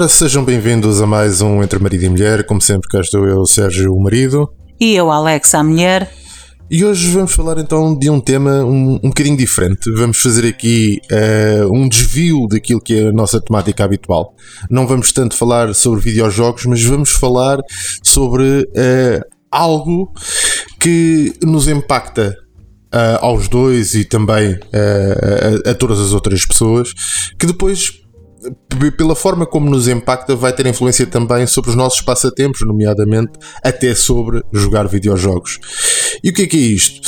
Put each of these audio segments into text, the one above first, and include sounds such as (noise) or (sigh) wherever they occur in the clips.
Ora, sejam bem-vindos a mais um Entre Marido e Mulher. Como sempre, cá estou eu, Sérgio, o marido. E eu, Alex, a mulher. E hoje vamos falar então de um tema um, um bocadinho diferente. Vamos fazer aqui uh, um desvio daquilo que é a nossa temática habitual. Não vamos tanto falar sobre videojogos, mas vamos falar sobre uh, algo que nos impacta uh, aos dois e também a, a todas as outras pessoas, que depois pela forma como nos impacta, vai ter influência também sobre os nossos passatempos, nomeadamente até sobre jogar videojogos. E o que é que é isto?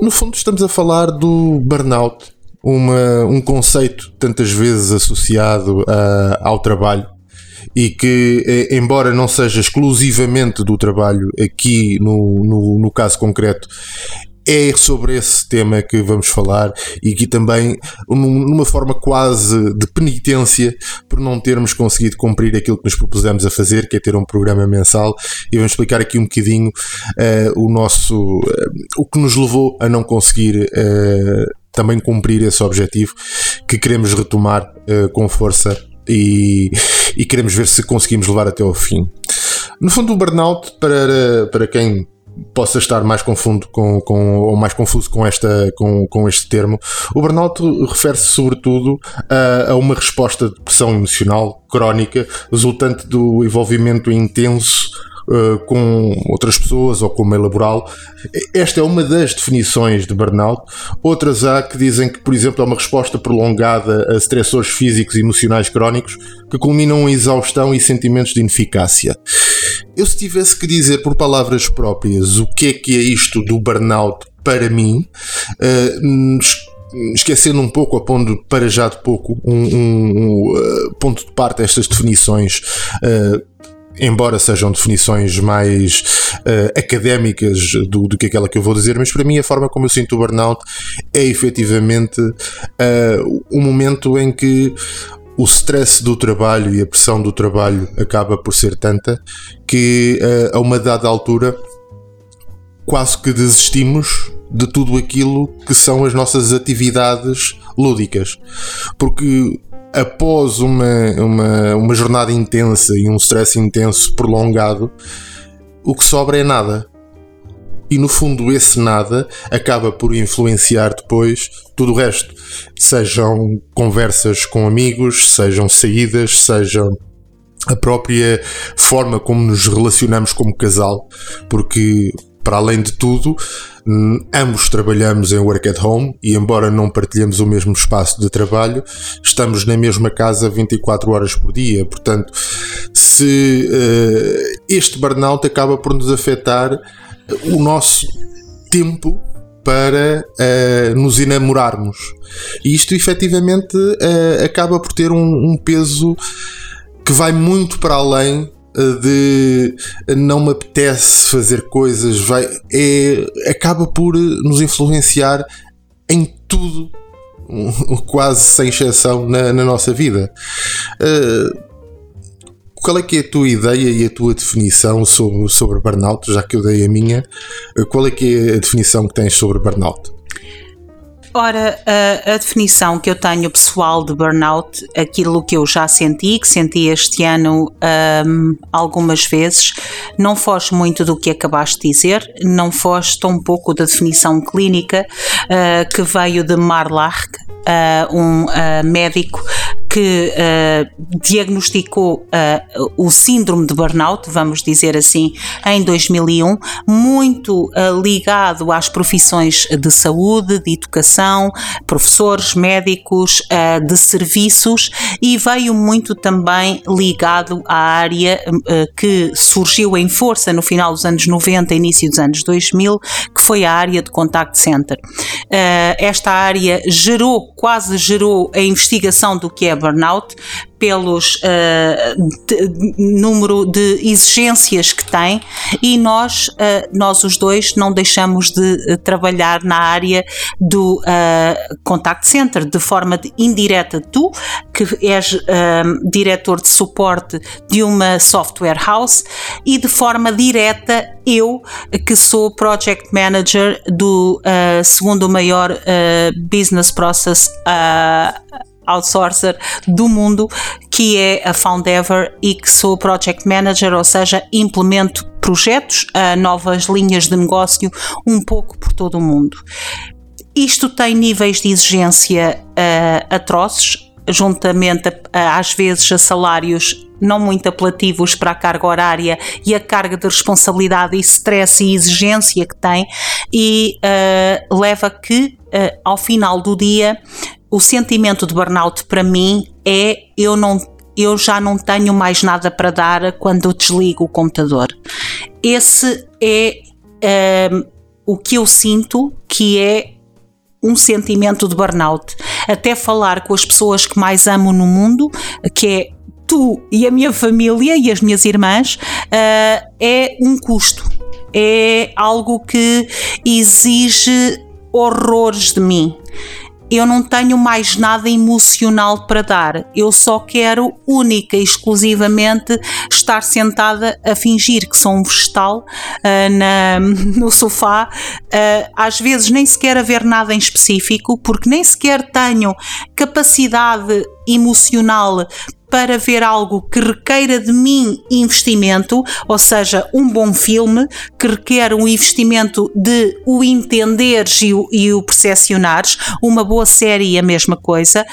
No fundo, estamos a falar do burnout, uma, um conceito tantas vezes associado a, ao trabalho e que, eh, embora não seja exclusivamente do trabalho, aqui no, no, no caso concreto, é sobre esse tema que vamos falar e aqui também numa forma quase de penitência por não termos conseguido cumprir aquilo que nos propusemos a fazer, que é ter um programa mensal e vamos explicar aqui um bocadinho uh, o nosso uh, o que nos levou a não conseguir uh, também cumprir esse objetivo que queremos retomar com força e, e queremos ver se conseguimos levar até ao fim. No fundo, o burnout, para, para quem possa estar mais confuso com, com, ou mais confuso com, esta, com, com este termo. O burnout refere-se sobretudo a, a, uma resposta de pressão emocional crónica resultante do envolvimento intenso Uh, com outras pessoas ou com o meio laboral. Esta é uma das definições de burnout. Outras há que dizem que, por exemplo, é uma resposta prolongada a estressores físicos e emocionais crónicos que culminam em exaustão e sentimentos de ineficácia. Eu, se tivesse que dizer por palavras próprias o que é que é isto do burnout para mim, uh, esquecendo um pouco, apondo para já de pouco, um, um, um uh, ponto de parte estas definições. Uh, embora sejam definições mais uh, académicas do, do, que aquela que eu vou dizer, mas para mim a forma como eu sinto o burnout é efetivamente uh, um momento em que o stress do trabalho e a pressão do trabalho acaba por ser tanta que uh, a uma dada altura quase que desistimos de tudo aquilo que são as nossas atividades lúdicas. Porque após uma, uma, uma jornada intensa e um stress intenso prolongado, o que sobra é nada e no fundo esse nada acaba por influenciar depois tudo o resto. Sejam conversas com amigos, sejam saídas, sejam a própria forma como nos relacionamos como casal, porque para além de tudo, ambos trabalhamos em work at home e, embora não partilhemos o mesmo espaço de trabalho, estamos na mesma casa 24 horas por dia. Portanto, se uh, este burnout acaba por nos afetar o nosso tempo para uh, nos enamorarmos. E isto efetivamente uh, acaba por ter um, um, peso que vai muito para além de não me apetece fazer coisas, vai, é, acaba por nos influenciar em tudo, (laughs) quase sem exceção, na, na nossa vida. Uh, qual é que é a tua ideia e a tua definição sobre, sobre burnout, já que eu dei a minha? Qual é que é a definição que tens sobre burnout? Ora, a, a, definição que eu tenho pessoal de burnout, aquilo que eu já senti, que senti este ano um, algumas vezes, não foge muito do que acabaste de dizer, não foge tão pouco da definição clínica uh, que veio de Marlach, uh, um uh, médico que uh, diagnosticou uh, o síndrome de burnout, vamos dizer assim, em 2001, muito uh, ligado às profissões de saúde, de educação, professores, médicos, de serviços e veio muito também ligado à área que surgiu em força no final dos anos 90, início dos anos 2000, que foi a área de contact center. esta área gerou, quase gerou a investigação do que é burnout pelos uh, de, número de exigências que tem e nós, uh, nós os dois não deixamos de uh, trabalhar na área do contact center de forma indireta. Tu, que és diretor de suporte de uma software house e de forma direta eu, que sou project manager do segundo maior business process outsourcer do mundo, que é a Foundever e que sou Project Manager, ou seja, implemento projetos, novas linhas de negócio um pouco por todo o mundo. Isto tem níveis de exigência uh, atroces, juntamente a, às vezes a salários não muito apelativos para a carga horária e a carga de responsabilidade e stress e exigência que tem e uh, leva que uh, ao final do dia o sentimento de burnout para mim é eu não eu já não tenho mais nada para dar quando desligo o computador. Esse é uh, o que eu sinto que é um sentimento de burnout. Até falar com as pessoas que mais amo no mundo, que é tu e a minha família e as minhas irmãs, uh, é um custo. É algo que exige horrores de mim eu não tenho mais nada emocional para dar. Eu só quero única e exclusivamente estar sentada a fingir que sou um vegetal uh, na, (laughs) no sofá. Uh, às vezes nem sequer a ver nada em específico, porque nem sequer tenho capacidade emocional para ver algo que requeira de mim investimento, ou seja, um bom filme que requer um investimento de o entenderes e o, e o percepcionares, uma boa série a mesma coisa,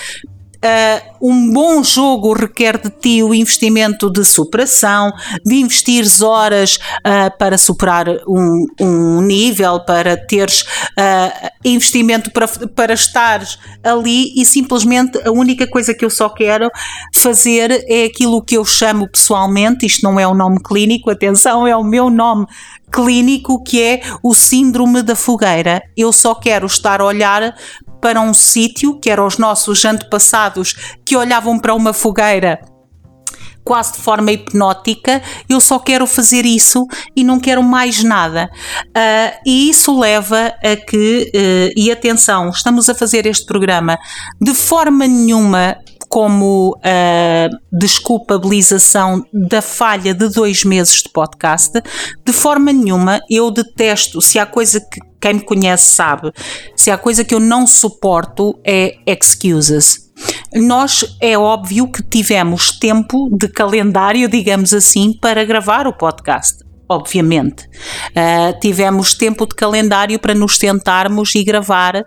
Uh, um bom jogo requer de ti o investimento de superação, de investires horas uh, para superar um, um, nível, para teres uh, investimento para, para estares ali e simplesmente a única coisa que eu só quero fazer é aquilo que eu chamo pessoalmente, isto não é um nome clínico, atenção, é o meu nome clínico que é o síndrome da fogueira. Eu só quero estar a olhar para um sítio, que eram os nossos antepassados que olhavam para uma fogueira quase de forma hipnótica, eu só quero fazer isso e não quero mais nada. Uh, e isso leva a que, uh, e atenção, estamos a fazer este programa de forma nenhuma como uh, desculpabilização da falha de dois meses de podcast. De forma nenhuma, eu detesto, se há coisa que quem me conhece sabe, se há coisa que eu não suporto é excuses. Nós é óbvio que tivemos tempo de calendário, digamos assim, para gravar o podcast obviamente. Uh, tivemos tempo de calendário para nos sentarmos e gravar uh,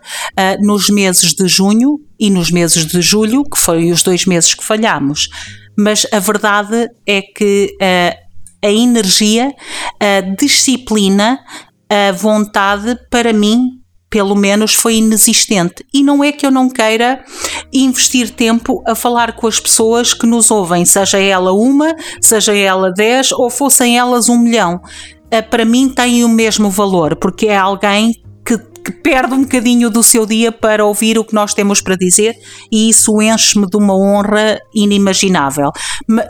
nos meses de junho e nos meses de julho, que foram os dois meses que falhamos. Mas a verdade é que uh, a energia, a disciplina, a vontade, para mim, pelo menos foi inexistente. E não é que eu não queira investir tempo a falar com as pessoas que nos ouvem, seja ela uma, seja ela dez ou fossem elas um milhão. Eh, para mim tem o mesmo valor, porque é alguém que, que perde um bocadinho do seu dia para ouvir o que nós temos para dizer e isso enche-me de uma honra inimaginável.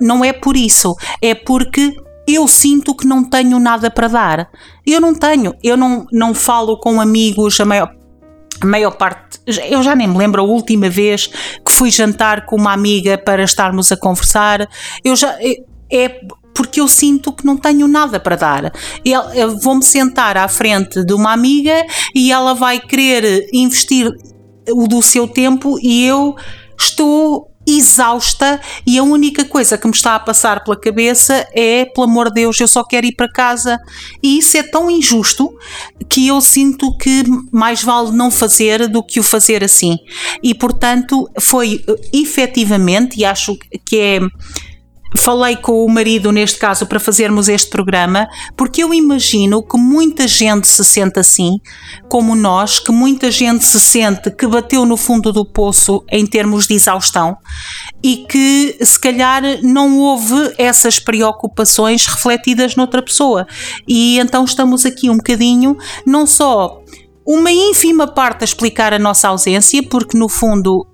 Não é por isso, é porque eu sinto que não tenho nada para dar. Eu não tenho, eu não, não falo com amigos a maior, a maior parte. Eu já nem me lembro a última vez que fui jantar com uma amiga para estarmos a conversar. Eu já. É porque eu sinto que não tenho nada para dar. Vou-me sentar à frente de uma amiga e ela vai querer investir o do seu tempo e eu estou exausta e a única coisa que me está a passar pela cabeça é, pelo amor de Deus, eu só quero ir para casa. E isso é tão injusto que eu sinto que mais vale não fazer do que o fazer assim. E portanto, foi efetivamente, e acho que é falei com o marido neste caso para fazermos este programa, porque eu imagino que muita gente se sente assim, como nós, que muita gente se sente que bateu no fundo do poço em termos de exaustão e que se calhar não houve essas preocupações refletidas noutra pessoa. E então estamos aqui um bocadinho, não só uma ínfima parte a explicar a nossa ausência, porque no fundo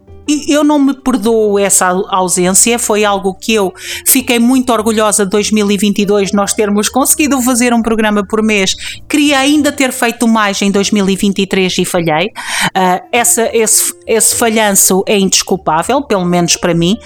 eu não me perdoo essa ausência, foi algo que eu fiquei muito orgulhosa de 2022 nós termos conseguido fazer um programa por mês. Queria ainda ter feito mais em 2023 e falhei. Uh, essa, esse, esse falhanço é indesculpável, pelo menos para mim,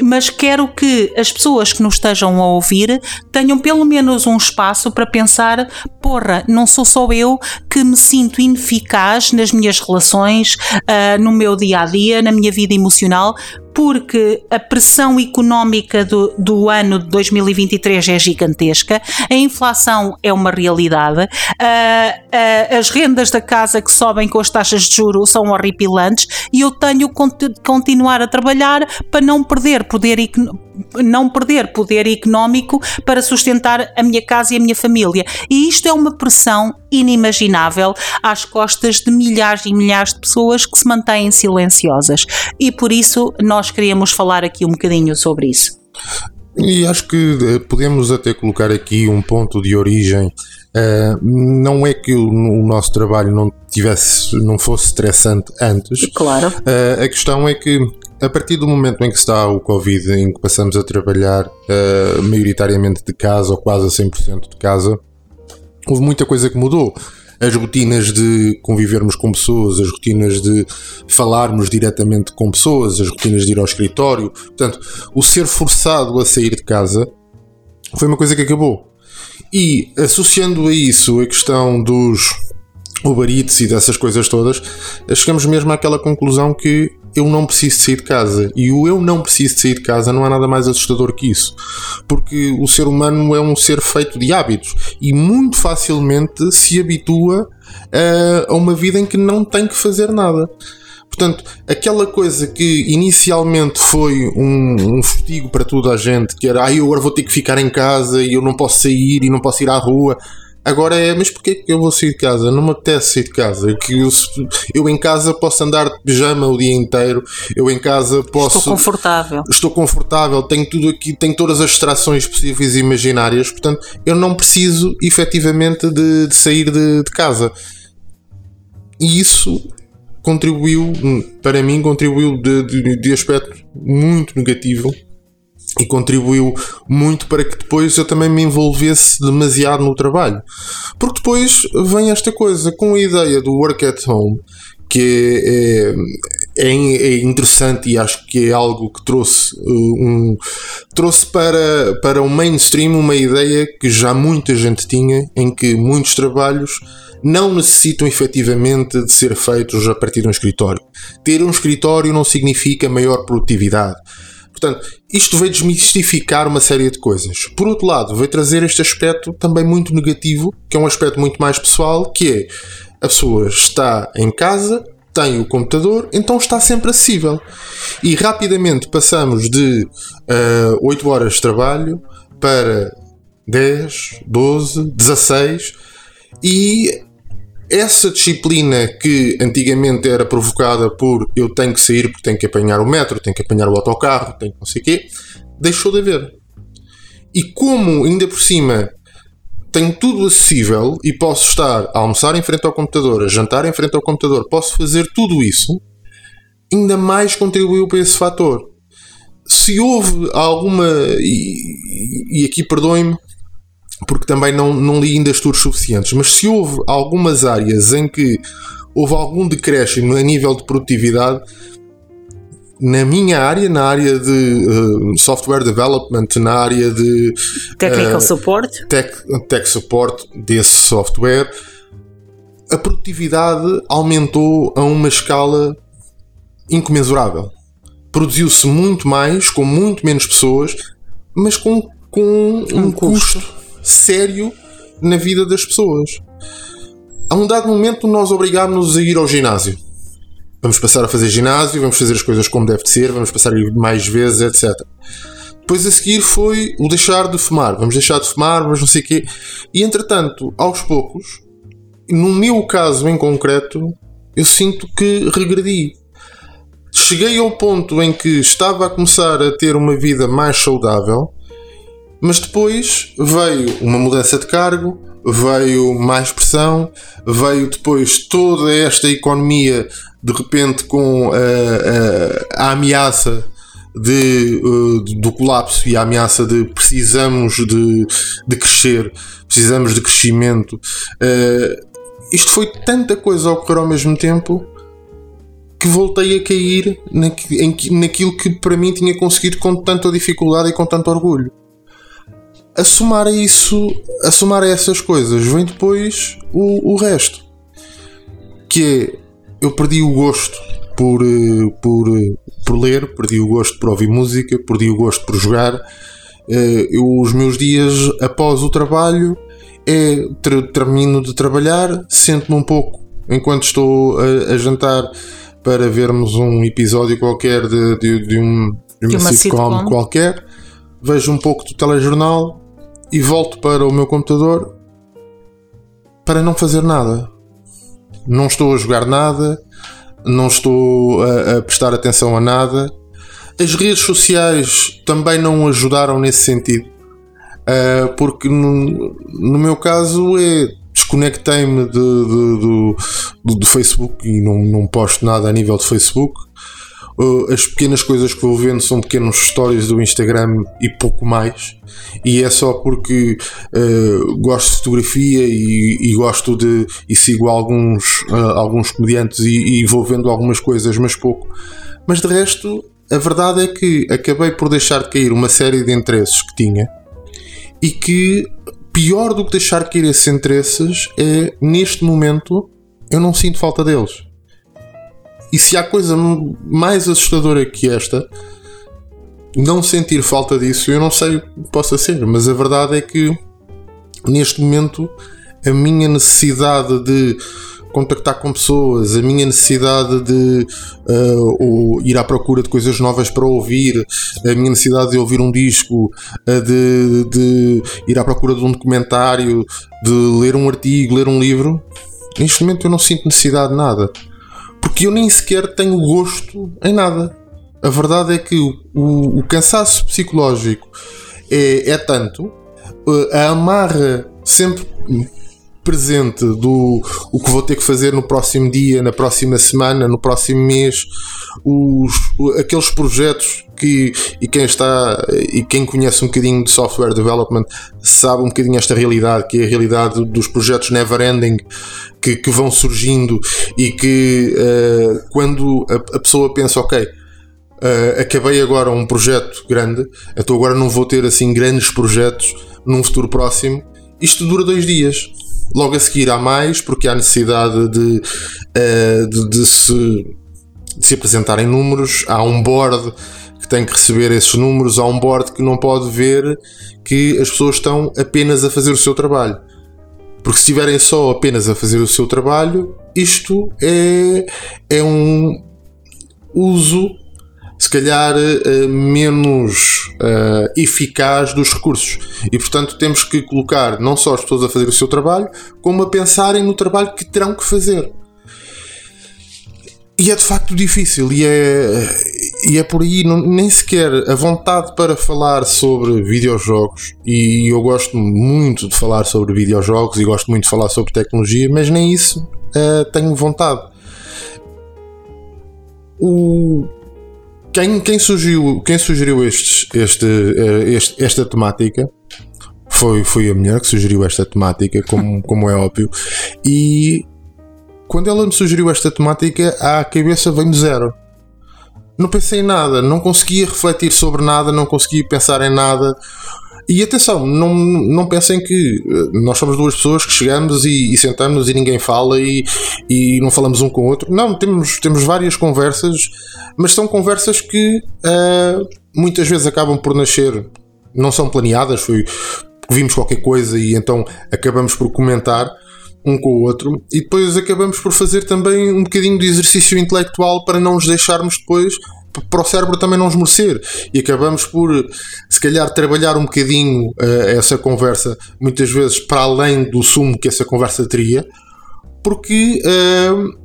mas quero que as pessoas que nos estejam a ouvir tenham pelo menos um espaço para pensar: porra, não sou só eu que me sinto ineficaz nas minhas relações, uh, no meu dia a dia, na minha vida vida emocional porque a pressão económica do, do ano de 2023 é gigantesca, a inflação é uma realidade, uh, uh, as rendas da casa que sobem com as taxas de juros são horripilantes e eu tenho que continuar a trabalhar para não perder poder não perder poder económico para sustentar a minha casa e a minha família. E isto é uma pressão inimaginável às costas de milhares e milhares de pessoas que se mantêm silenciosas. E por isso nós queríamos falar aqui um bocadinho sobre isso. E acho que eh, podemos até colocar aqui um ponto de origem. Uh, não é que o, o, nosso trabalho não tivesse, não fosse estressante antes. Claro. Uh, a questão é que a partir do momento em que está o Covid, em que passamos a trabalhar uh, maioritariamente de casa ou quase a 100% de casa, houve muita coisa que mudou as rotinas de convivermos com pessoas, as rotinas de falarmos diretamente com pessoas, as rotinas de ir ao escritório. Portanto, o ser forçado a sair de casa foi uma coisa que acabou. E associando a isso a questão dos Uber Eats e dessas coisas todas, chegamos mesmo àquela conclusão que eu não preciso sair de casa. E o eu não preciso sair de casa não há nada mais assustador que isso. Porque o ser humano é um ser feito de hábitos e muito facilmente se habitua a, a uma vida em que não tem que fazer nada. Portanto, aquela coisa que inicialmente foi um, um fatigo para toda a gente, que era, ah, eu agora vou ter que ficar em casa e eu não posso sair e não posso ir à rua. Agora é, mas porquê que eu vou sair de casa? Não me apetece sair de casa. Que eu, eu em casa posso andar de pijama o dia inteiro. Eu em casa posso. Estou confortável. Estou confortável, tenho tudo aqui, tenho todas as distrações possíveis e imaginárias. Portanto, eu não preciso efetivamente de, de sair de, de casa. E isso contribuiu, para mim, contribuiu de, de, de aspecto muito negativo e contribuiu muito para que depois eu também me envolvesse demasiado no trabalho. Porque depois vem esta coisa com a ideia do work at home, que é, é, é interessante e acho que é algo que trouxe uh, um trouxe para, para o mainstream uma ideia que já muita gente tinha, em que muitos trabalhos não necessitam efetivamente de ser feitos a partir de um escritório. Ter um escritório não significa maior produtividade Portanto, isto veio desmistificar uma série de coisas. Por outro lado, veio trazer este aspecto também muito negativo, que é um aspecto muito mais pessoal, que é a pessoa está em casa, tem o computador, então está sempre acessível. E rapidamente passamos de uh, 8 horas de trabalho para 10, 12, 16 e essa disciplina que antigamente era provocada por eu tenho que sair porque tenho que apanhar o metro, tenho que apanhar o autocarro, tenho que não sei o quê, deixou de haver. E como ainda por cima tenho tudo acessível e posso estar a almoçar em frente ao computador, a jantar em frente ao computador, posso fazer tudo isso, ainda mais contribuiu para esse fator. Se houve alguma, e, e aqui perdoem-me, porque também não, não li ainda estudos suficientes, mas se houve algumas áreas em que houve algum decréscimo a nível de produtividade, na minha área, na área de uh, software development, na área de technical uh, support, tech, tech support desse software, a produtividade aumentou a uma escala incomensurável. Produziu-se muito mais, com muito menos pessoas, mas com, com um, um custo. custo sério na vida das pessoas. A um dado momento nós obrigámos-nos a ir ao ginásio. Vamos passar a fazer ginásio, vamos fazer as coisas como deve ser, vamos passar a ir mais vezes, etc. Depois a seguir foi o deixar de fumar. Vamos deixar de fumar, vamos não sei o quê. E entretanto, aos poucos, no meu caso em concreto, eu sinto que regredi. Cheguei ao ponto em que estava a começar a ter uma vida mais saudável, mas depois veio uma mudança de cargo, veio mais pressão, veio depois toda esta economia de repente com a, a, a ameaça de, uh, do colapso e a ameaça de precisamos de, de crescer, precisamos de crescimento. Uh, isto foi tanta coisa a ocorrer ao mesmo tempo que voltei a cair naquilo que para mim tinha conseguido com tanta dificuldade e com tanto orgulho a somar a isso, a somar a essas coisas, vem depois o, o resto. Que é, eu perdi o gosto por, eh, por, eh, por ler, perdi o gosto por ouvir música, perdi o gosto por jogar. Uh, eu, os meus dias após o trabalho é termino de trabalhar, sento-me um pouco enquanto estou a, a, jantar para vermos um episódio qualquer de, de, de, um, de uma, uma sitcom, sitcom qualquer, vejo um pouco do telejornal e volto para o meu computador para não fazer nada. Não estou a jogar nada, não estou a, a prestar atenção a nada. As redes sociais também não ajudaram nesse sentido, uh, porque no, no, meu caso é desconectei-me de, de, do, do, do, Facebook e não, não posto nada a nível de Facebook. Uh, as pequenas coisas que vou vendo são pequenos stories do Instagram e pouco mais. E é só porque uh, gosto de fotografia e, e, gosto de. e sigo alguns, uh, alguns comediantes e, e vou vendo algumas coisas, mas pouco. Mas de resto, a verdade é que acabei por deixar de cair uma série de interesses que tinha e que pior do que deixar cair esses interesses é neste momento eu não sinto falta deles. E se há coisa mais assustadora que esta, não sentir falta disso, eu não sei possa ser, mas a verdade é que neste momento a minha necessidade de contactar com pessoas, a minha necessidade de uh, ir à procura de coisas novas para ouvir, a minha necessidade de ouvir um disco, uh, de, de, ir à procura de um documentário, de ler um artigo, ler um livro, neste momento eu não sinto necessidade de nada porque eu nem sequer tenho gosto em nada. A verdade é que o, o, o cansaço psicológico é, é tanto, eh, a amarra sempre presente do o que vou ter que fazer no próximo dia, na próxima semana, no próximo mês, os, aqueles projetos que e quem está e quem conhece um bocadinho de software development sabe um bocadinho esta realidade, que é a realidade dos projetos never ending que, que vão surgindo e que uh, quando a, a, pessoa pensa, ok. Uh, acabei agora um projeto grande, então agora não vou ter assim grandes projetos num futuro próximo. Isto dura dois dias Logo a seguir há mais, porque há necessidade de, uh, de, de, se, de se apresentarem números, há um board que tem que receber esses números, há um board que não pode ver que as pessoas estão apenas a fazer o seu trabalho. Porque se estiverem só apenas a fazer o seu trabalho, isto é, é um uso se calhar uh, menos uh, eficaz dos recursos. E portanto temos que colocar não só as pessoas a fazer o seu trabalho, como a pensarem no trabalho que terão que fazer. E é de facto difícil, e é, e é por aí, não, nem sequer a vontade para falar sobre videojogos, e eu gosto muito de falar sobre videojogos e gosto muito de falar sobre tecnologia, mas nem isso uh, tenho vontade. O, quem, quem, sugeriu, quem sugeriu estes, este, eh, este, esta temática foi, foi a mulher que sugeriu esta temática, como, (laughs) como é óbvio. E quando ela me sugeriu esta temática, à cabeça veio-me zero. Não pensei em nada, não conseguia refletir sobre nada, não conseguia pensar em nada. E atenção, não, não pensem que eh, nós somos duas pessoas que chegamos e, e sentamos e ninguém fala e, e não falamos um com o outro. Não, temos, temos várias conversas, mas são conversas que uh, muitas vezes acabam por nascer, não são planeadas, foi vimos qualquer coisa e então acabamos por comentar um com o outro e depois acabamos por fazer também um bocadinho de exercício intelectual para não nos deixarmos depois para o cérebro também não esmorecer. E acabamos por, se calhar, trabalhar um bocadinho uh, essa conversa, muitas vezes para além do sumo que essa conversa teria, porque. Uh,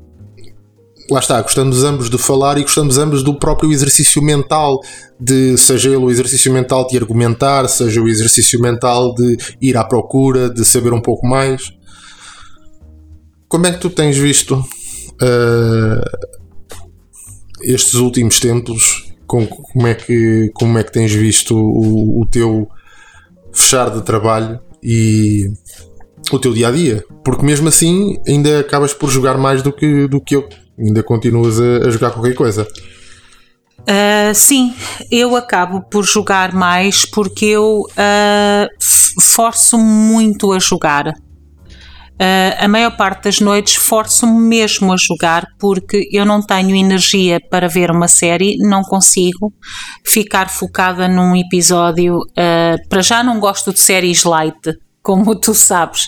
lá está, gostamos ambos de falar e gostamos ambos do próprio exercício mental, de seja ele o exercício mental de argumentar, seja o exercício mental de ir à procura, de saber um pouco mais. Como é que tu tens visto uh, estes últimos tempos, com, como, é que, como é que tens visto o, o teu fechar de trabalho e o teu dia a dia? Porque mesmo assim ainda acabas por jogar mais do que, do que eu, ainda continuas a, a jogar qualquer coisa. Uh, sim, eu acabo por jogar mais porque eu uh, forço muito a jogar. Uh, a maior parte das noites forço-me mesmo a jogar porque eu não tenho energia para ver uma série, não consigo ficar focada num episódio. Uh, para já não gosto de séries light, como tu sabes.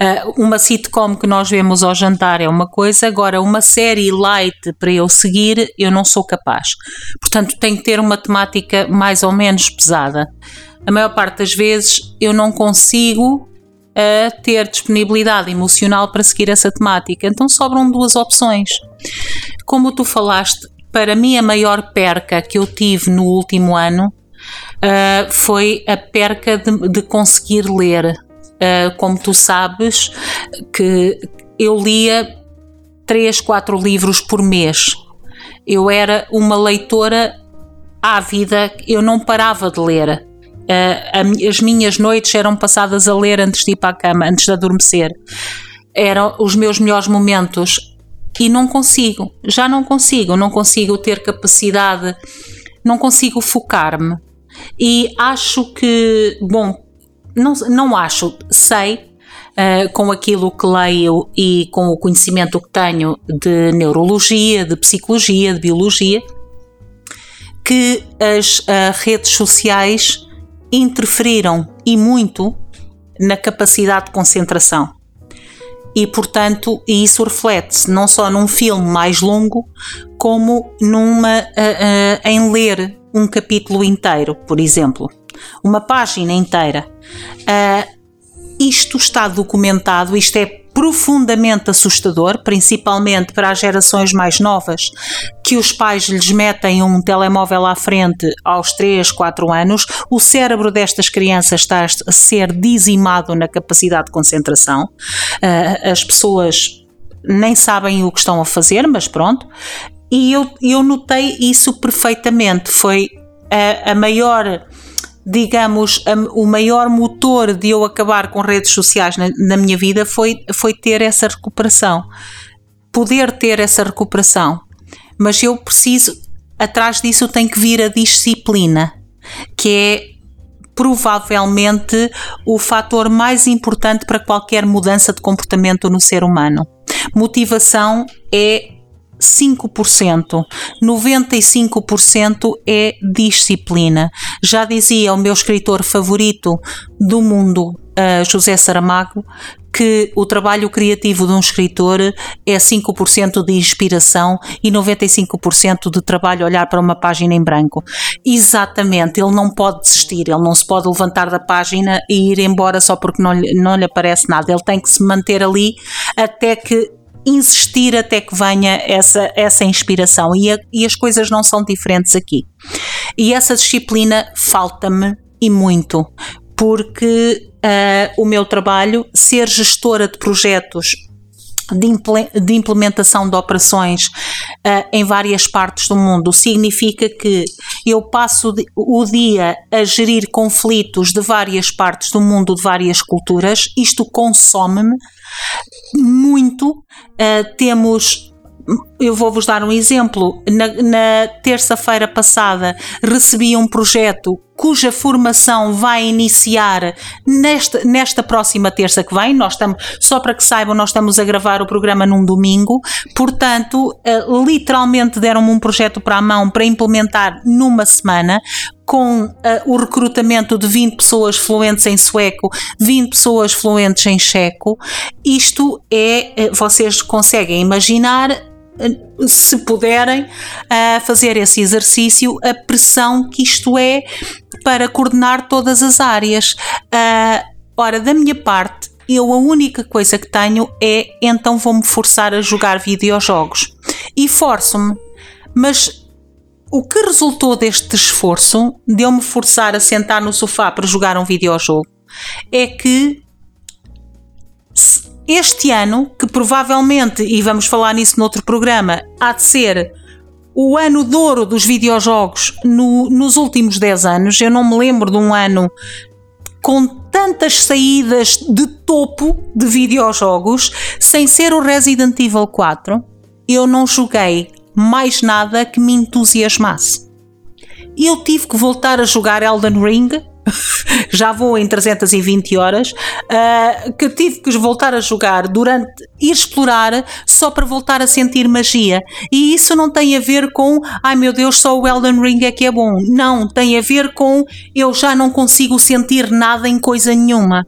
Uh, uma sitcom que nós vemos ao jantar é uma coisa, agora uma série light para eu seguir, eu não sou capaz. Portanto, tenho que ter uma temática mais ou menos pesada. A maior parte das vezes eu não consigo a ter disponibilidade emocional para seguir essa temática. Então sobram duas opções. Como tu falaste, para mim a maior perca que eu tive no último ano uh, foi a perca de, de conseguir ler. Uh, como tu sabes, que eu lia 3, 4 livros por mês. Eu era uma leitora ávida, eu não parava de ler. Uh, as minhas noites eram passadas a ler antes de ir para a cama, antes de adormecer. Eram os meus melhores momentos e não consigo, já não consigo, não consigo ter capacidade, não consigo focar-me. E acho que, bom, não, não acho, sei, uh, com aquilo que leio e com o conhecimento que tenho de neurologia, de psicologia, de biologia, que as uh, redes sociais interferiram e muito na capacidade de concentração. E, portanto, isso reflete-se não só num filme mais longo, como numa, uh, uh, em ler um capítulo inteiro, por exemplo. Uma página inteira. Uh, isto está documentado, isto é profundamente assustador, principalmente para as gerações mais novas, que os pais lhes metem um telemóvel à frente aos 3, 4 anos, o cérebro destas crianças está a ser dizimado na capacidade de concentração. Ah, as pessoas nem sabem o que estão a fazer, mas pronto. E eu, eu notei isso perfeitamente. Foi a, a maior digamos, o maior motor de eu acabar com redes sociais na, na, minha vida foi, foi ter essa recuperação. Poder ter essa recuperação. Mas eu preciso, atrás disso tem que vir a disciplina, que é provavelmente o fator mais importante para qualquer mudança de comportamento no ser humano. Motivação é 5%. 95% é disciplina. Já dizia o meu escritor favorito do mundo, José Saramago, que o trabalho criativo de um escritor é 5% de inspiração e 95% de trabalho olhar para uma página em branco. Exatamente, ele não pode desistir, ele não se pode levantar da página e ir embora só porque não, não lhe aparece nada. Ele tem que se manter ali até que insistir até que venha essa, essa inspiração e, a, e as coisas não são diferentes aqui. E essa disciplina falta-me e muito, porque uh, o meu trabalho, ser gestora de projetos de, implementação de operações uh, em várias partes do mundo significa que eu passo o dia a gerir conflitos de várias partes do mundo, de várias culturas, isto consome-me muito. Uh, temos eu vou-vos dar um exemplo. Na, na terça-feira passada recebi um projeto cuja formação vai iniciar nesta, nesta próxima terça que vem. Nós estamos, só para que saibam, nós estamos a gravar o programa num domingo, portanto, uh, literalmente deram-me um projeto para a mão para implementar numa semana com uh, o recrutamento de 20 pessoas fluentes em sueco, 20 pessoas fluentes em checo. Isto é, uh, vocês conseguem imaginar se puderem, fazer esse exercício, a pressão que isto é para coordenar todas as áreas. Uh, ora, da minha parte, eu a única coisa que tenho é então vou-me forçar a jogar videojogos. E forço-me. Mas o que resultou deste esforço, de eu me forçar a sentar no sofá para jogar um videojogo, é que este ano, que provavelmente, e vamos falar nisso noutro programa, há de ser o ano de ouro dos videojogos no, nos últimos 10 anos. Eu não me lembro de um ano com tantas saídas de topo de videojogos, sem ser o Resident Evil 4, eu não joguei mais nada que me entusiasmasse. Eu tive que voltar a jogar Elden Ring (laughs) já vou em 320 horas, uh, que tive que voltar a jogar durante e explorar só para voltar a sentir magia. E isso não tem a ver com, ai meu Deus, só o Elden Ring é que é bom. Não, tem a ver com eu já não consigo sentir nada em coisa nenhuma.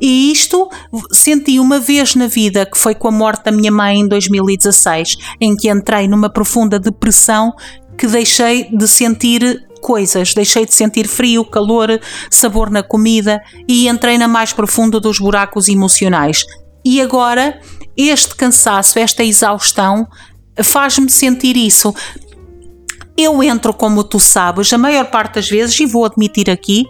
E isto senti uma vez na vida, que foi com a morte da minha mãe em 2016, em que entrei numa profunda depressão que deixei de sentir coisas, deixei de sentir frio, calor, sabor na comida e entrei na mais profunda dos buracos emocionais. E agora, este cansaço, esta exaustão, faz-me sentir isso. Eu entro, como tu sabes, a maior parte das vezes, e vou admitir aqui,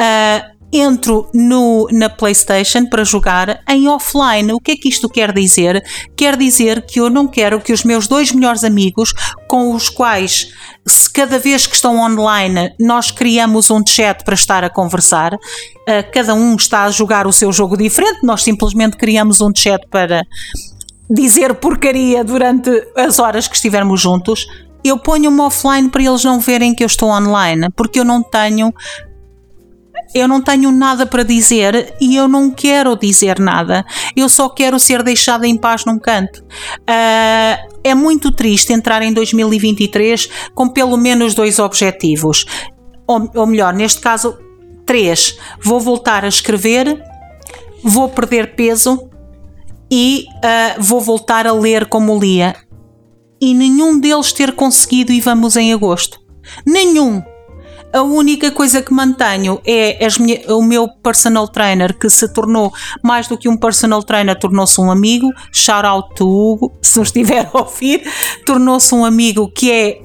uh, entro no, na PlayStation para jogar em offline. O que é que isto quer dizer? Quer dizer que eu não quero que os meus dois melhores amigos, com os quais se cada vez que estão online nós criamos um chat para estar a conversar, uh, cada um está a jogar o seu jogo diferente, nós simplesmente criamos um chat para dizer porcaria durante as horas que estivermos juntos. Eu ponho-me offline para eles não verem que eu estou online, porque eu não tenho eu não tenho nada para dizer e eu não quero dizer nada. Eu só quero ser deixada em paz num canto. Uh, é muito triste entrar em 2023 com pelo menos dois objetivos. Ou, ou melhor, neste caso, três. Vou voltar a escrever, vou perder peso e uh, vou voltar a ler como lia. E nenhum deles ter conseguido e vamos em agosto. Nenhum! A única coisa que mantenho é minha, o meu personal trainer, que se tornou mais do que um personal trainer, tornou-se um amigo. Shout out to Hugo, se nos estiver a ouvir, tornou-se um amigo que é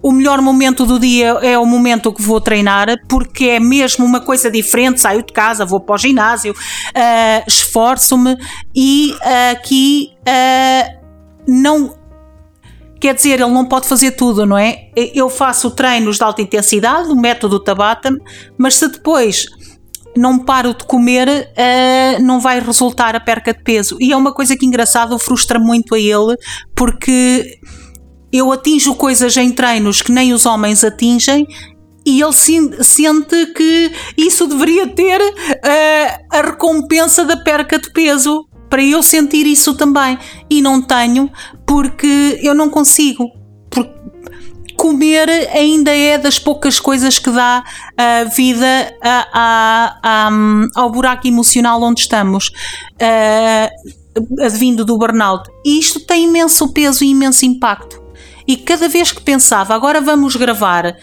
o melhor momento do dia é o momento que vou treinar, porque é mesmo uma coisa diferente. Saio de casa, vou para o ginásio, uh, esforço-me e uh, aqui uh, não Quer dizer, ele não pode fazer tudo, não é? Eu faço treinos de alta intensidade, o método Tabata, mas se depois não paro de comer, uh, não vai resultar a perca de peso. E é uma coisa que engraçado frustra muito a ele, porque eu atinjo coisas em treinos que nem os homens atingem e ele sente que isso deveria ter uh, a recompensa da perca de peso para eu sentir isso também. E não tenho porque eu não consigo. Porque comer ainda é das poucas coisas que dá uh, vida a, a, a, ao buraco emocional onde estamos. Uh, advindo do burnout. E isto tem imenso peso e imenso impacto. E cada vez que pensava, agora vamos gravar,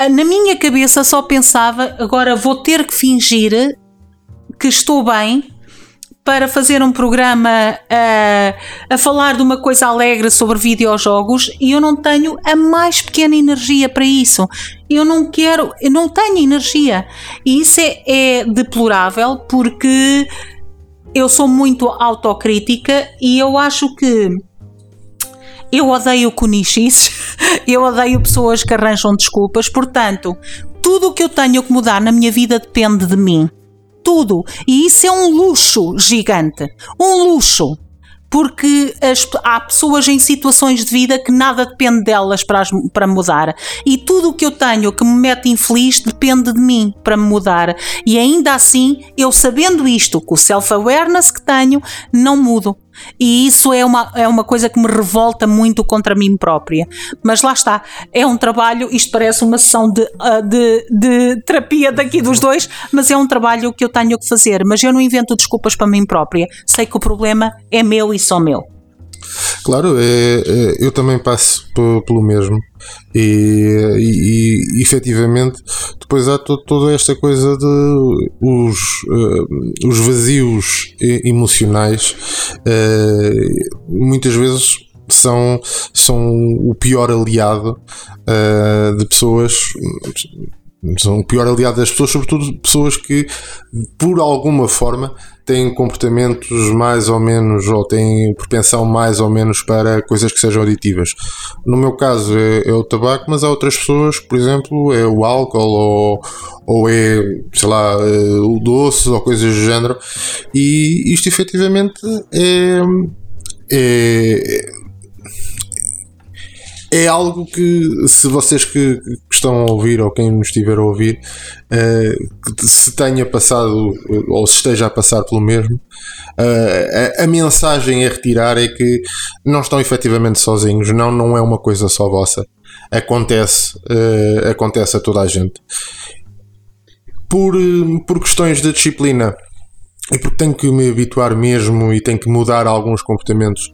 na minha cabeça só pensava, agora vou ter que fingir que estou bem para fazer um programa a, a falar de uma coisa alegre sobre videojogos e eu não tenho a mais pequena energia para isso. Eu não quero, eu não tenho energia. E isso é, é deplorável porque eu sou muito autocrítica e eu acho que eu odeio conichices, (laughs) eu odeio pessoas que arranjam desculpas, portanto, tudo o que eu tenho que mudar na minha vida depende de mim tudo. E isso é um luxo gigante. Um luxo. Porque as, há pessoas em situações de vida que nada depende delas para, as, para mudar. E tudo o que eu tenho que me mete infeliz depende de mim para me mudar. E ainda assim, eu sabendo isto, com o self-awareness que tenho, não mudo. E isso é uma, é uma coisa que me revolta muito contra mim própria. Mas lá está, é um trabalho, isto parece uma sessão de, ah, de, de terapia daqui dos dois, mas é um trabalho que eu tenho que fazer. Mas eu não invento desculpas para mim própria. Sei que o problema é meu e só meu. Claro, é, é, eu também passo pelo mesmo. E, e, e efetivamente, depois há to, toda esta coisa de os, uh, os vazios emocionais, uh, muitas vezes são, são o pior aliado uh, de pessoas são o pior aliado das pessoas, sobretudo pessoas que, por alguma forma, têm comportamentos mais ou menos, ou têm propensão mais ou menos para coisas que sejam aditivas. No meu caso é, é o tabaco, mas há outras pessoas por exemplo, é o álcool ou, ou é, sei lá, é o doce ou coisas do género. E isto efetivamente é, é é algo que, se vocês que, que, estão a ouvir ou quem nos estiver a ouvir, uh, se tenha passado ou se esteja a passar pelo mesmo, uh, a, a, mensagem a retirar é que não estão efetivamente sozinhos, não, não é uma coisa só vossa. Acontece, uh, acontece a toda a gente. Por, por questões de disciplina e porque tenho que me habituar mesmo e tenho que mudar alguns comportamentos.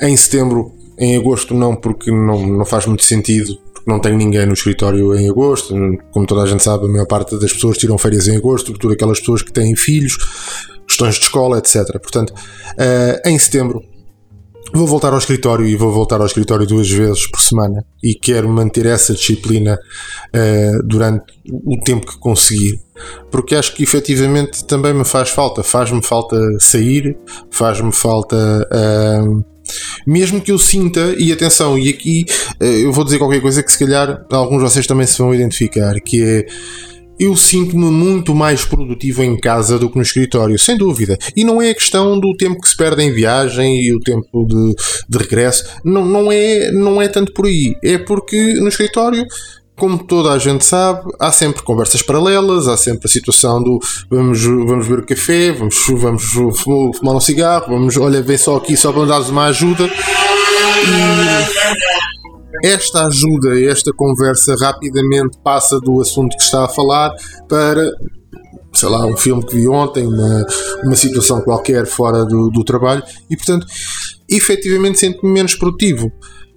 Em setembro em agosto não, porque não, não faz muito sentido, porque não tenho ninguém no escritório em agosto. Como toda a gente sabe, a maior parte das pessoas tiram férias em agosto, sobretudo aquelas pessoas que têm filhos, questões de escola, etc. Portanto, uh, em setembro vou voltar ao escritório e vou voltar ao escritório duas vezes por semana e quero manter essa disciplina uh, durante o tempo que conseguir porque acho que efetivamente também me faz falta faz-me falta sair faz-me falta uh, mesmo que eu sinta, e atenção, e aqui eh, eu vou dizer qualquer coisa que se calhar alguns de vocês também se vão identificar, que é eu sinto-me muito mais produtivo em casa do que no escritório, sem dúvida. E não é a questão do tempo que se perde em viagem e o tempo de, de regresso. Não, não, é, não é tanto por aí. É porque no escritório como toda a gente sabe, há sempre conversas paralelas, há sempre a situação do vamos, vamos beber café, vamos, vamos fumar um cigarro, vamos, olha, vem só aqui só para dar uma ajuda. E esta ajuda, esta conversa rapidamente passa do assunto que está a falar para sei lá, um filme que vi ontem, uma, uma situação qualquer fora do, do trabalho e portanto efetivamente sinto-me menos produtivo.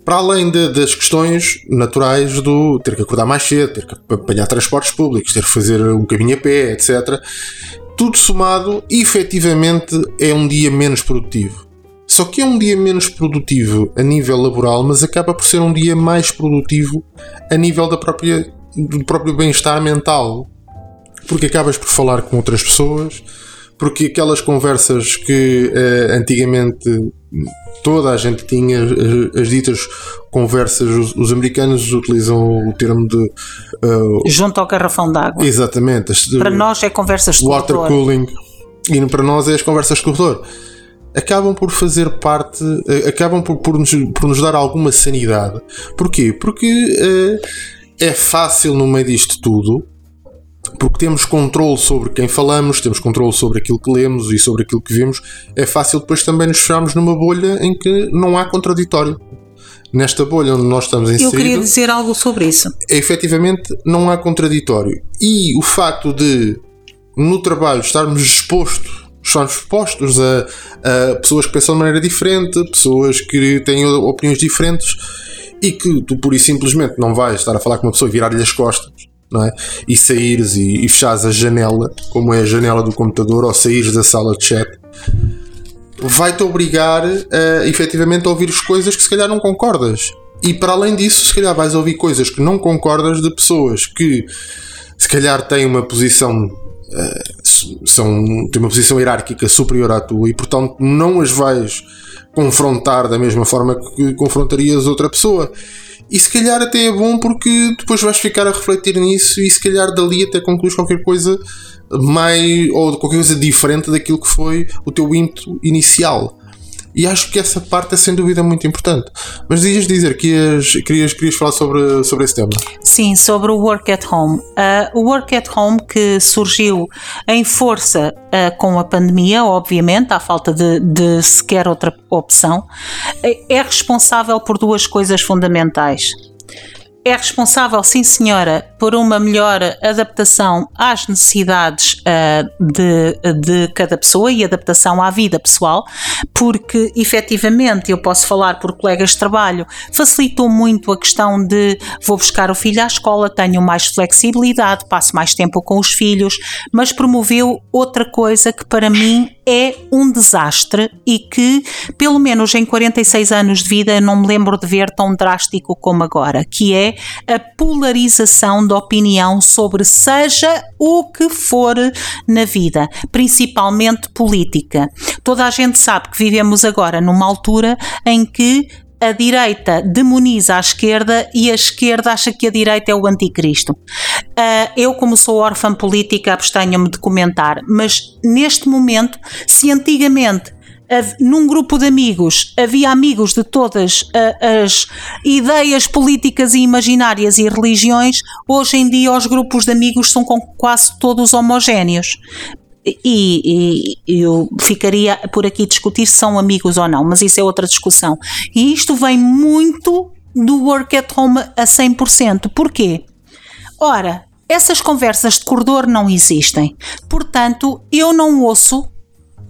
Para além de, das questões naturais do ter que acordar mais cedo, ter que apanhar transportes públicos, ter que fazer um caminho a pé, etc. Tudo somado, efetivamente, é um dia menos produtivo. Só que é um dia menos produtivo a nível laboral, mas acaba por ser um dia mais produtivo a nível da própria, do próprio bem-estar mental. Porque acabas por falar com outras pessoas, porque aquelas conversas que eh, antigamente toda a gente tinha as, as ditas conversas, os, os, americanos utilizam o termo de uh, junto ao garrafão d'água. Exatamente. As, para nós é conversas de water corredor. cooling e para nós é as conversas de corredor. Acabam por fazer parte, uh, acabam por, por, nos, por nos dar alguma sanidade. Porquê? Porque uh, é fácil no meio disto tudo porque temos controle sobre quem falamos, temos controle sobre aquilo que lemos e sobre aquilo que vemos, é fácil depois também nos fecharmos numa bolha em que não há contraditório. Nesta bolha onde nós estamos inseridos. Eu queria dizer algo sobre isso. É, efetivamente, não há contraditório. E o facto de, no trabalho, estarmos expostos estamos expostos a, a, pessoas que pensam de maneira diferente, pessoas que têm opiniões diferentes e que tu pura e simplesmente não vais estar a falar com uma pessoa e virar-lhe as costas não é? E saíres e, e fechares a janela, como é a janela do computador, ou saíres da sala de chat, vai-te obrigar a efetivamente a ouvir as coisas que se calhar não concordas. E para além disso, se calhar vais ouvir coisas que não concordas de pessoas que se calhar têm uma posição uh, são, têm uma posição hierárquica superior à tua e portanto não as vais confrontar da mesma forma que confrontarias outra pessoa. E se calhar até é bom porque depois vais ficar a refletir nisso e se calhar dali até concluís qualquer coisa mais ou qualquer coisa diferente daquilo que foi o teu ímpeto inicial. E acho que essa parte é sem dúvida muito importante. Mas ias dizer que ias, querias, querias falar sobre, sobre esse tema? Sim, sobre o Work at Home. Uh, o Work at Home que surgiu em força uh, com a pandemia, obviamente, à falta de, de sequer outra opção, é responsável por duas coisas fundamentais é responsável, sim senhora, por uma melhor adaptação às necessidades uh, de, de cada pessoa e adaptação à vida pessoal, porque efetivamente eu posso falar por colegas de trabalho, facilitou muito a questão de vou buscar o filho à escola, tenho mais flexibilidade, passo mais tempo com os filhos, mas promoveu outra coisa que para mim é um desastre e que, pelo menos em 46 anos de vida, não me lembro de ver tão drástico como agora, que é a polarização da opinião sobre seja o que for na vida, principalmente política. Toda a gente sabe que vivemos agora numa altura em que a direita demoniza a esquerda e a esquerda acha que a direita é o anticristo. Uh, eu, como sou órfã política, abstenho-me de comentar, mas neste momento, se antigamente num grupo de amigos havia amigos de todas as ideias políticas e imaginárias e religiões, hoje em dia os grupos de amigos são quase todos homogéneos. E, e, eu ficaria por aqui discutir se são amigos ou não, mas isso é outra discussão. E isto vem muito do work at home a 100%. Porquê? Ora, essas conversas de corredor não existem. Portanto, eu não ouço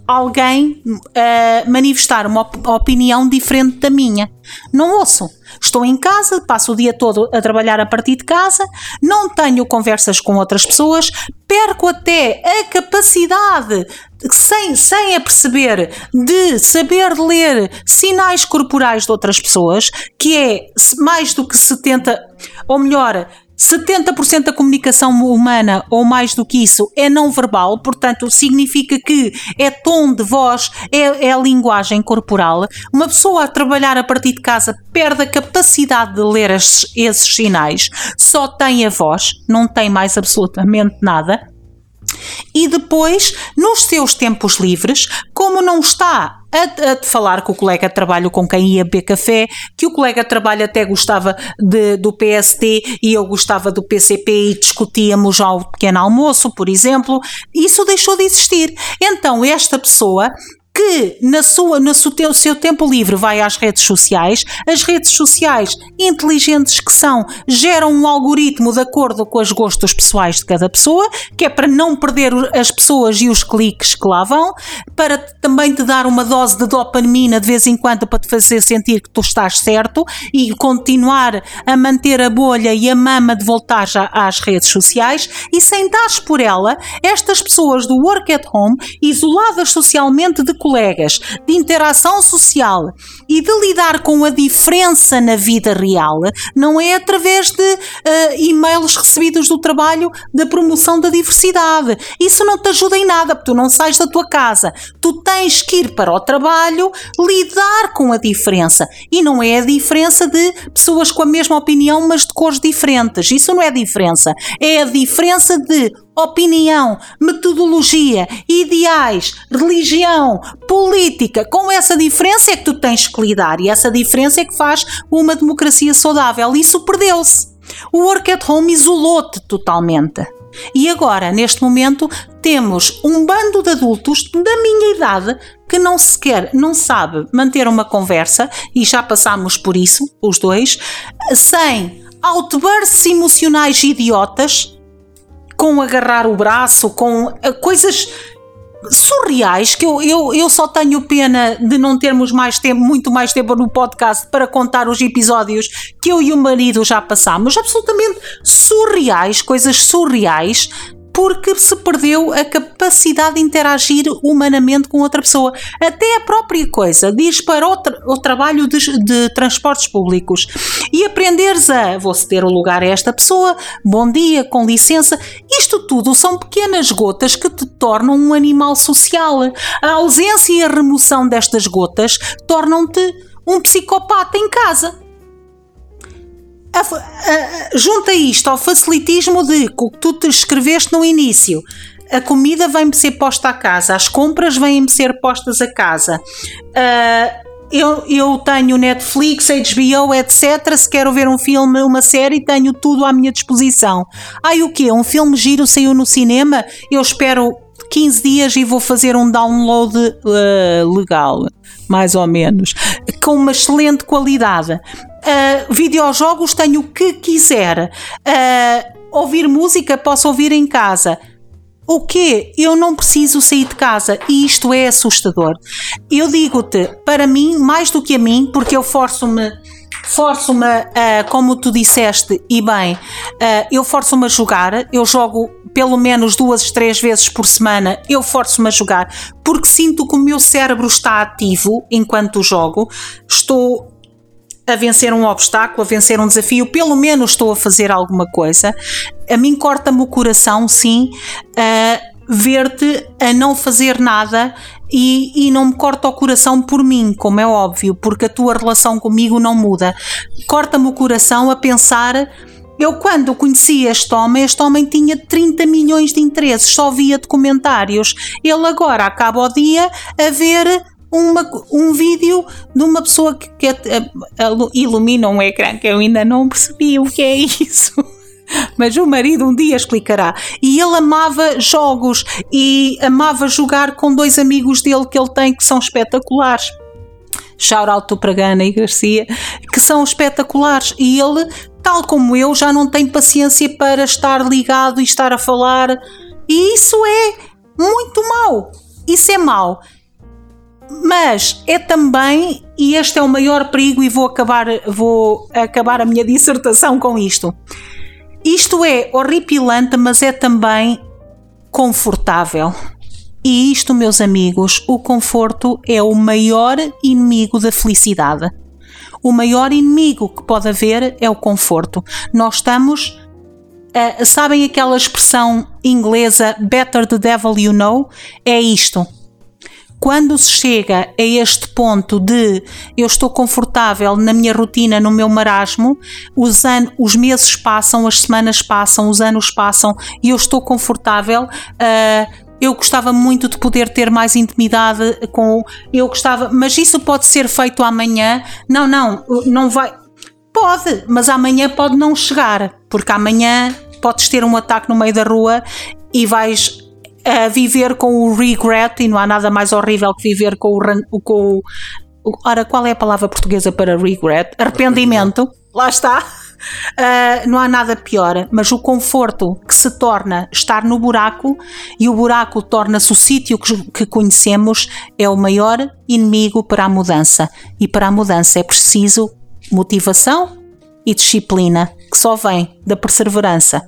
alguém uh, manifestar uma op opinião diferente da minha. Não ouço. Estou em casa, passo o dia todo a trabalhar a partir de casa, não tenho conversas com outras pessoas, perco até a capacidade, sem, sem a perceber, de saber ler sinais corporais de outras pessoas, que é mais do que 70, ou melhor, 70% da comunicação humana, ou mais do que isso, é não verbal, portanto, significa que é tom de voz, é, é a linguagem corporal. Uma pessoa a trabalhar a partir de casa perde a capacidade de ler esses, esses sinais, só tem a voz, não tem mais absolutamente nada e depois, nos seus tempos livres, como não está a, a, falar com o colega de trabalho com quem ia beber café, que o colega de trabalho até gostava de, do PST e eu gostava do PCP e discutíamos ao pequeno almoço, por exemplo, isso deixou de existir. Então, esta pessoa que na sua, no seu, seu tempo livre vai às redes sociais, as redes sociais, inteligentes que são, geram um algoritmo de acordo com os gostos pessoais de cada pessoa, que é para não perder as pessoas e os cliques que lá vão, para também te dar uma dose de dopamina de vez em quando para te fazer sentir que tu estás certo e continuar a manter a bolha e a mama de voltar já às redes sociais. E sem dares por ela, estas pessoas do work at home, isoladas socialmente de colegas, de interação social e de lidar com a diferença na vida real, não é através de uh, e-mails recebidos do trabalho da promoção da diversidade. Isso não te ajuda em nada, porque tu não sais da tua casa. Tu tens que ir para o trabalho lidar com a diferença. E não é a diferença de pessoas com a mesma opinião, mas de cores diferentes. Isso não é diferença. É a diferença de opinião, metodologia, ideais, religião, política. Com essa diferença é que tu tens que lidar e essa diferença é que faz uma democracia saudável. Isso perdeu-se. O work at home isolou-te totalmente. E agora, neste momento, temos um bando de adultos da minha idade que não sequer não sabe manter uma conversa, e já passámos por isso, os dois, sem outbursts emocionais idiotas com agarrar o braço, com eh, coisas surreais que eu, eu, eu só tenho pena de não termos mais tempo, muito mais tempo no podcast para contar os episódios que eu e o marido já passámos, absolutamente surreais, coisas surreais porque se perdeu a capacidade de interagir humanamente com outra pessoa. Até a própria coisa o, tra o trabalho de, de, transportes públicos e aprenderes a vou ceder o lugar a esta pessoa, bom dia, com licença. Isto tudo são pequenas gotas que te tornam um animal social. A ausência e a remoção destas gotas tornam-te um psicopata em casa a, a, junta isto ao facilitismo de que tu te escreveste no início. A comida vem-me ser posta a casa, as compras vêm-me ser postas a casa. Uh, eu, eu tenho Netflix, HBO, etc. Se quero ver um filme, uma série, tenho tudo à minha disposição. Ai, o quê? Um filme giro saiu no cinema? Eu espero 15 dias e vou fazer um download uh, legal, mais ou menos, com uma excelente qualidade. Uh, videojogos tenho o que quiser. Uh, ouvir música posso ouvir em casa. O quê? Eu não preciso sair de casa e isto é assustador. Eu digo-te, para mim, mais do que a mim, porque eu forço-me forço-me, uh, como tu disseste, e bem, uh, eu forço-me a jogar, eu jogo pelo menos duas, três vezes por semana, eu forço-me a jogar, porque sinto que o meu cérebro está ativo enquanto jogo, estou a vencer um obstáculo, a vencer um desafio, pelo menos estou a fazer alguma coisa. A mim corta-me o coração, sim, a ver-te a não fazer nada e, e, não me corta o coração por mim, como é óbvio, porque a tua relação comigo não muda. Corta-me o coração a pensar. Eu, quando conheci este homem, este homem tinha 30 milhões de interesses, só via documentários. Ele agora acaba o dia a ver uma, um vídeo de uma pessoa que, que a, a, a, ilumina um ecrã que eu ainda não percebi o que é (laughs) isso. Mas o marido um dia explicará. E ele amava jogos e amava jogar com dois amigos dele que ele tem que são espetaculares. Shout out para Gana e Garcia, que são espetaculares. E ele, tal como eu, já não tem paciência para estar ligado e estar a falar. E isso é muito mau. Isso é mau. Mas é também, e este é o maior perigo, e vou acabar, vou acabar a minha (laughs) dissertação com isto. Isto é horripilante, mas é também confortável. E isto, meus amigos, o conforto é o maior inimigo da felicidade. O maior inimigo que pode haver é o conforto. Nós estamos. Uh, sabem aquela expressão inglesa better the devil you know? É isto quando se chega a este ponto de eu estou confortável na minha rotina, no meu marasmo, os, os meses passam, as semanas passam, os anos passam e eu estou confortável. Uh, eu gostava muito de poder ter mais intimidade com. Eu gostava, mas isso pode ser feito amanhã. Não, não, não vai. Pode, mas amanhã pode não chegar, porque amanhã podes ter um ataque no meio da rua e vais a viver com o regret, e não há nada mais horrível que viver com o. Com o ora, qual é a palavra portuguesa para regret? Arrependimento. Lá está. Uh, não há nada pior, mas o conforto que se torna estar no buraco e o buraco torna-se o sítio que, que conhecemos é o maior inimigo para a mudança. E para a mudança é preciso motivação e disciplina, que só vem da perseverança.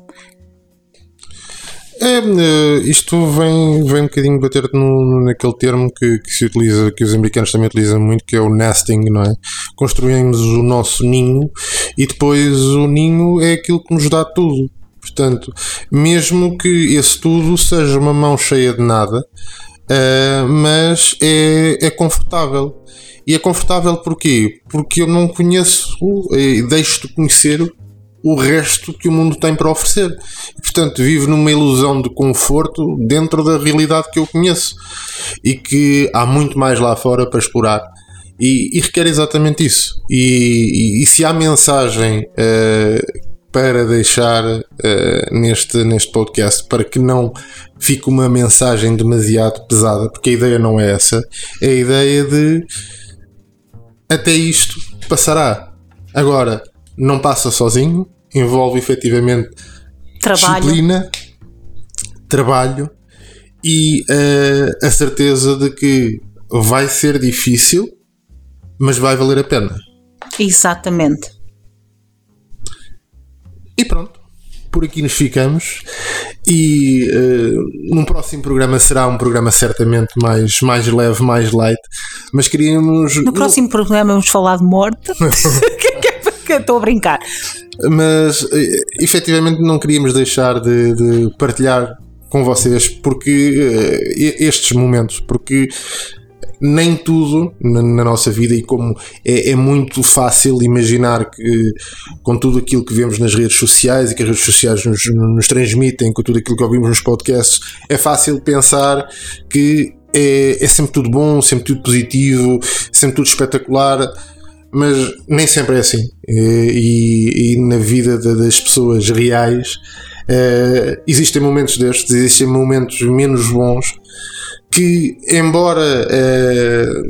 É, eh, isto vem, vem um bocadinho bater no, naquele termo que, que, se utiliza, que os americanos também utilizam muito, que é o nesting, não é? Construímos o nosso ninho e depois o ninho é aquilo que nos dá tudo. Portanto, mesmo que esse tudo seja uma mão cheia de nada, uh, mas é, é confortável. E é confortável porquê? Porque eu não conheço e deixo de conhecer o resto que o mundo tem para oferecer. Portanto, vivo numa ilusão de conforto dentro da realidade que eu conheço e que há muito mais lá fora para explorar. E, e requer exatamente isso. E, e, e se há mensagem uh, para deixar uh, neste, neste podcast, para que não fique uma mensagem demasiado pesada, porque a ideia não é essa, é a ideia de até isto passará. Agora, não passa sozinho, envolve efetivamente trabalho. disciplina, trabalho e uh, a certeza de que vai ser difícil, mas vai valer a pena. Exatamente. E pronto, por aqui nos ficamos. E uh, num próximo programa será um programa certamente mais, mais leve, mais light. Mas queríamos. No próximo no... programa vamos falar de morte. (laughs) (laughs) (laughs) Estou a brincar. Mas eh, efetivamente não queríamos deixar de, de partilhar com vocês porque uh, estes momentos, porque nem tudo na, na, nossa vida e como é, é, muito fácil imaginar que com tudo aquilo que vemos nas redes sociais e que as redes sociais nos, nos transmitem, com tudo aquilo que ouvimos nos podcasts, é fácil pensar que é, é sempre tudo bom, sempre tudo positivo, sempre tudo espetacular mas nem sempre é assim. E, e na vida das pessoas reais uh, existem momentos destes, existem momentos menos bons que, embora uh,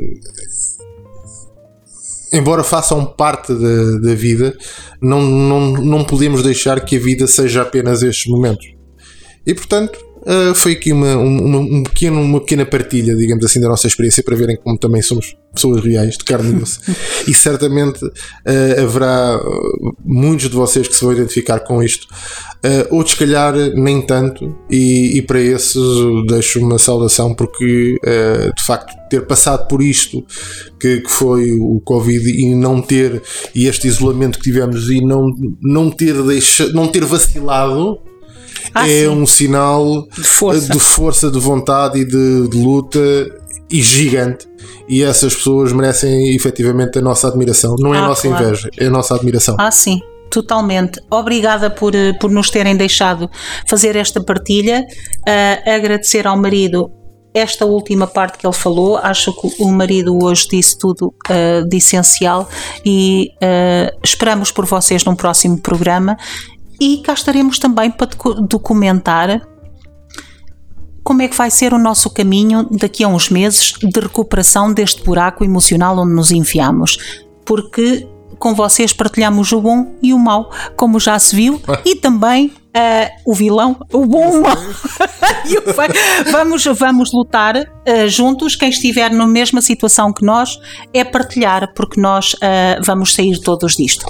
embora façam parte da, da vida, não, não, não podemos deixar que a vida seja apenas estes momentos. E portanto, uh, foi aqui uma, uma, um pequeno, uma pequena partilha, digamos assim, da nossa experiência para verem como também somos pessoas reais, de carne e (laughs) e certamente uh, haverá muitos de vocês que se vão identificar com isto, uh, outros, se calhar, nem tanto, e, e, para esses deixo uma saudação, porque de facto ter passado por isto que, que, foi o Covid e não ter e este isolamento que tivemos e não, não ter deixado, não ter vacilado ah, é sim. um sinal de força. de força, de vontade e de, de luta e gigante. E essas pessoas merecem efetivamente a nossa admiração. Não é ah, a nossa claro. inveja, é a nossa admiração. Ah, sim. Totalmente. Obrigada por, eh, por nos terem deixado fazer esta partilha. Uh, agradecer ao marido esta última parte que ele falou, acho que o marido hoje disse tudo uh, de essencial e uh, esperamos por vocês num próximo programa e cá estaremos também para documentar como é que vai ser o nosso caminho daqui a uns meses de recuperação deste buraco emocional onde nos enfiamos. Porque com vocês partilhamos o bom e o mau, como já se viu, e também uh, o vilão, o bom o mau. (laughs) vamos, vamos lutar uh, juntos. Quem estiver na mesma situação que nós é partilhar, porque nós uh, vamos sair todos disto.